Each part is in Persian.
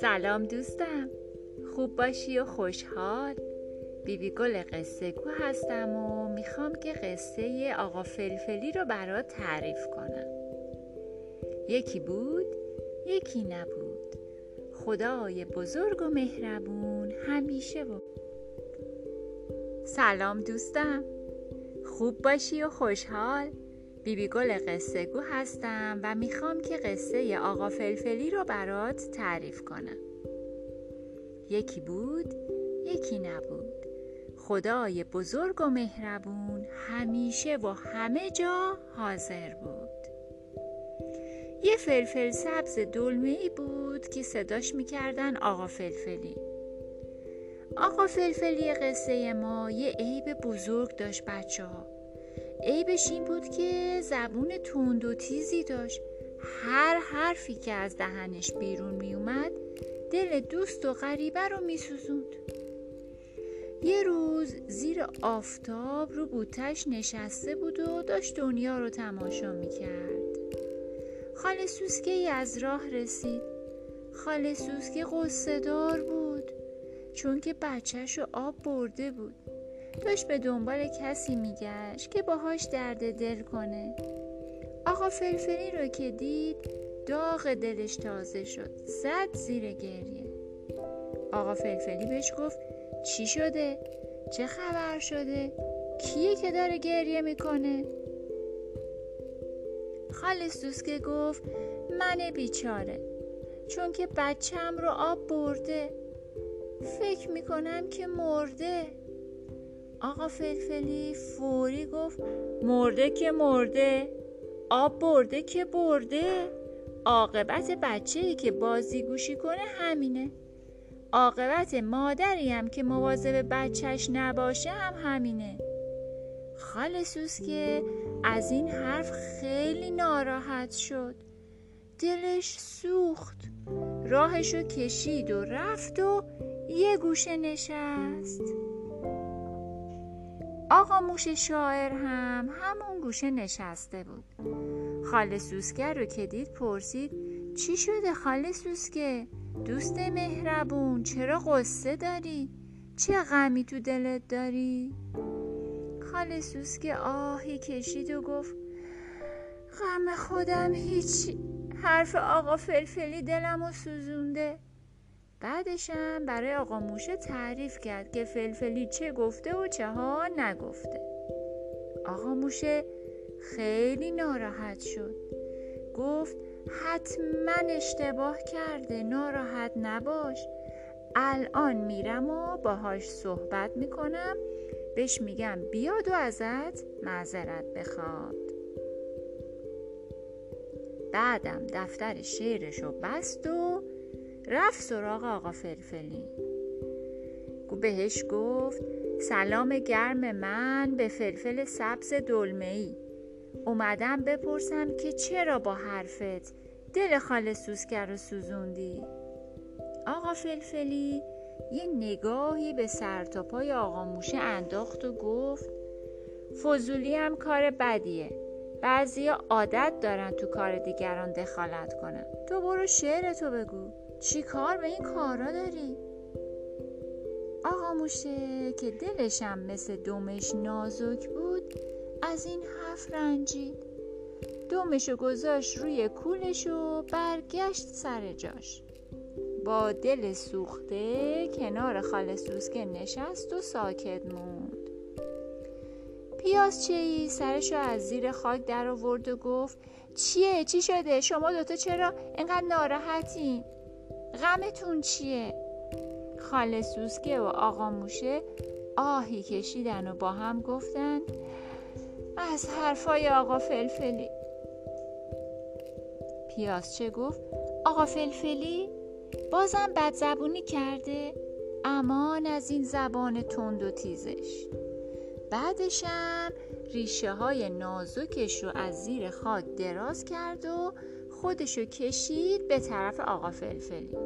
سلام دوستم. خوب باشی و خوشحال؟ بیبی گل قصه گو هستم و می‌خوام که قصه آقا فلفلی رو برات تعریف کنم. یکی بود یکی نبود. خدای بزرگ و مهربون همیشه بود سلام دوستم. خوب باشی و خوشحال؟ بیبی گل قصه گو هستم و می‌خوام که قصه آقا فلفلی رو برات تعریف کنم. یکی بود یکی نبود. خدای بزرگ و مهربون همیشه و همه جا حاضر بود. یه فلفل سبز دلمه ای بود که صداش می‌کردن آقا فلفلی. آقا فلفلی قصه ما یه عیب بزرگ داشت بچه ها عیبش این بود که زبون تند و تیزی داشت. هر حرفی که از دهنش بیرون می اومد دل دوست و غریبه رو می سوزوند. یه روز زیر آفتاب رو بوتش نشسته بود و داشت دنیا رو تماشا می کرد. خاله سوسکه ای از راه رسید. خاله سوسکه قصه دار بود چون که بچهش رو آب برده بود. داشت به دنبال کسی میگشت که باهاش درد دل کنه آقا فلفلی رو که دید داغ دلش تازه شد زد زیر گریه آقا فلفلی بهش گفت چی شده؟ چه خبر شده؟ کیه که داره گریه می‌کنه؟ خاله سوسکه گفت من بیچاره چون که بچم رو آب برده فکر می‌کنم که مرده آقا فلفلی فوری گفت مرده که مرده آب برده که برده عاقبت بچه ای که بازی گوشی کنه همینه. عاقبت مادری هم که مواظب بچهش نباشه هم همینه. خال سوسکه از این حرف خیلی ناراحت شد. دلش سوخت. راهشو کشید و رفت و یه گوشه نشست. آقا موش شاعر هم همون گوشه نشسته بود. خاله سوسکه رو که دید پرسید چی شده خاله سوسکه دوست مهربون چرا قصه داری؟ چه غمی تو دلت داری؟ خاله سوسکه آهی کشید و گفت غم خودم هیچی حرف آقا فلفلی دلم و سوزونده. بعدشم برای آقا موشه تعریف کرد که فلفلی چه گفته و چه ها نگفته. آقا موشه خیلی ناراحت شد. گفت حتما اشتباه کرده ناراحت نباش. الان میرم و باهاش صحبت می‌کنم. بهش میگم بیاد و ازت معذرت بخواد. بعدم دفتر شعرشو بست و رفت سراغ آقا فلفلی. بهش گفت سلام گرم من به فلفل سبز دلمه ای اومدم بپرسم که چرا با حرفت؟ دل خاله سوسکر رو سوزوندی. آقا فلفلی یه نگاهی به سرتاپای آقا موشه انداخت و گفت فضولی هم کار بدیه. بعضی عادت دارن تو کار دیگران دخالت کنن. تو برو شعرتو بگو. چی کار به این کارا داری؟ آقا موشه که دلشم مثل دومش نازک بود از این حرف رنجید. دومشو گذاشت روی کولش و برگشت سر جاش. با دل سوخته کنار خاله سوسکه نشست و ساکت موند. پیاز چی؟ سرشو از زیر خاک در آورد و گفت چیه؟ چی شده؟ شما دوتا چرا اینقدر ناراحتین؟ غمتون چیه؟ خاله سوسکه و آقا موشه آهی کشیدن و با هم گفتن از حرفای آقا فلفلی. پیازچه گفت؟ آقا فلفلی بازم بد زبونی کرده امان از این زبان تند و تیزش. بعدشم ریشه های نازکش رو از زیر خاک دراز کرد و خودشو کشید به طرف آقا فلفلی.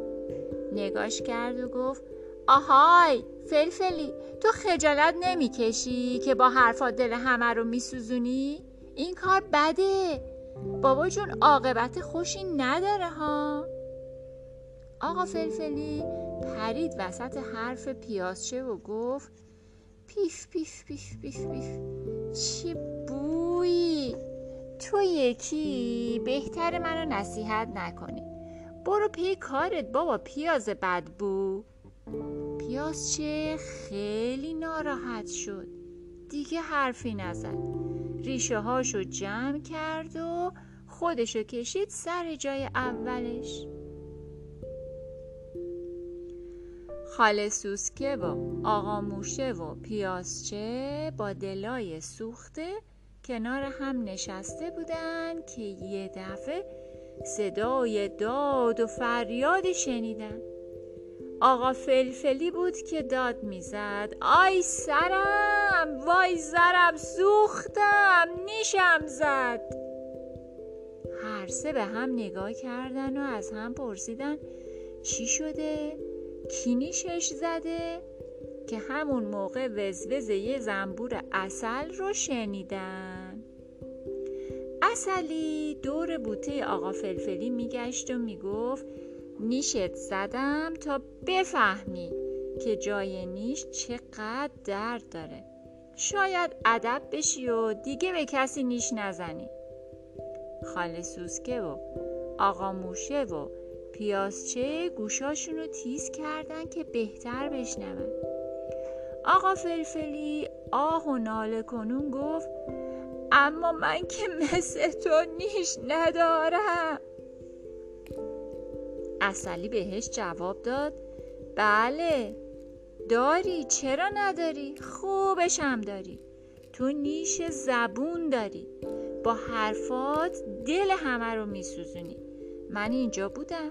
نگاش کرد و گفت آهای فلفلی تو خجالت نمی‌کشی که با حرفات دل همه رو میسوزونی؟ این کار بده. بابا جون عاقبت خوشی نداره ها. آقا فلفلی پرید وسط حرف پیازچه و گفت پیف پیف پیف پیف پیف. چه بویی؟ تو یکی بهتر منو نصیحت نکنی. برو پی کارت بابا پیاز بدبو پیازچه خیلی ناراحت شد. دیگه حرفی نزد. ریشه هاشو جمع کرد و خودشو کشید سر جای اولش. خاله سوسکه و آقا موشه و پیازچه با دلای سوخته کنار هم نشسته بودن که یه دفعه صدای داد و فریاد شنیدن آقا فلفلی بود که داد می‌زد آی سرم وای زرم سوختم نیشم زد هر سه به هم نگاه کردن و از هم پرسیدن چی شده؟ کی نیشش زده؟ که همون موقع وزوز یه زنبور اصل رو شنیدن اصلی دور بوته آقا فلفلی میگشت و می‌گفت نیشت زدم تا بفهمی که جای نیش چقدر درد داره. شاید ادب بشی و دیگه به کسی نیش نزنی. خاله سوسکه و آقا موشه و پیازچه گوشاشون رو تیز کردن که بهتر بشنون. آقا فلفلی آه و ناله کنون گفت اما من که مثل تو نیش ندارم. اصلی بهش جواب داد بله داری چرا نداری؟ خوبشم داری. تو نیش زبون داری. با حرفات دل همه رو میسوزونی. من اینجا بودم.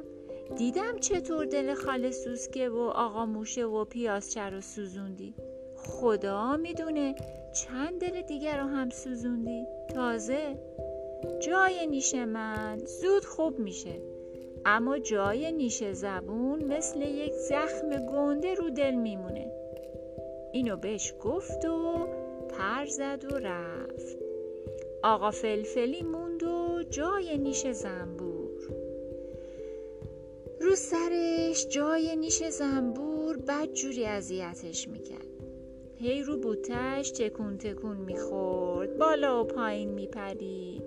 دیدم چطور دل خاله سوسکه و آقا موشه و پیازچه رو سوزوندی. خدا می‌دونه چند دل دیگر رو هم سوزوندی. تازه جای نیش من زود خوب میشه. اما جای نیش زبون مثل یک زخم گنده رو دل میمونه. اینو بهش گفت و پر زد و رفت. آقا فلفلی موند و جای نیش زنبور رو سرش جای نیش زنبور بد جوری اذیتش می‌کرد. هی رو بوتش تکون تکون می‌خورد بالا و پایین میپرید.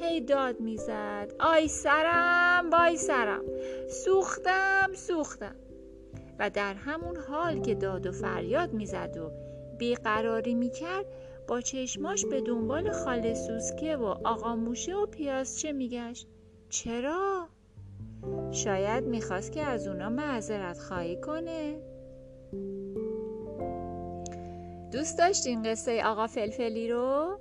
هی داد می‌زد آی سرم وای سرم سوختم سوختم. و در همون حال که داد و فریاد می‌زد و بیقراری می‌کرد با چشماش به دنبال خاله سوسکه و آقا موشه و پیازچه میگشت؟ چرا؟ شاید می‌خواست که از اونا معذرت خواهی کنه دوست داشتین قصه آقا فلفلی رو؟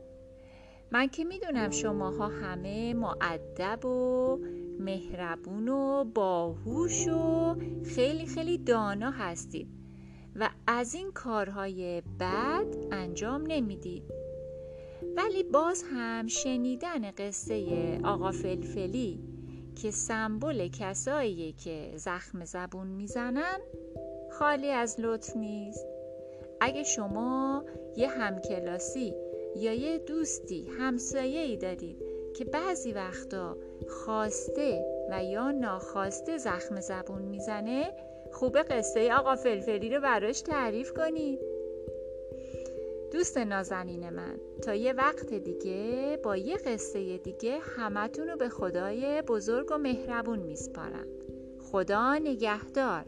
من که می‌دونم شماها همه معدب و مهربون و باهوش و خیلی خیلی دانا هستید و از این کارهای بد انجام نمی‌دید ولی باز هم شنیدن قصه آقا فلفلی که سمبل کسایی که زخم زبون می‌زنن خالی از لطف نیست. اگه شما یه همکلاسی یا یه دوستی همسایه ای دارید که بعضی وقتا خواسته و یا ناخواسته زخم زبون می‌زنه خوب قصه آقا فلفلی رو براش تعریف کنید. دوست نازنین من تا یه وقت دیگه با یه قصه دیگه همتون رو به خدای بزرگ و مهربون میسپارم. خدا نگهدار.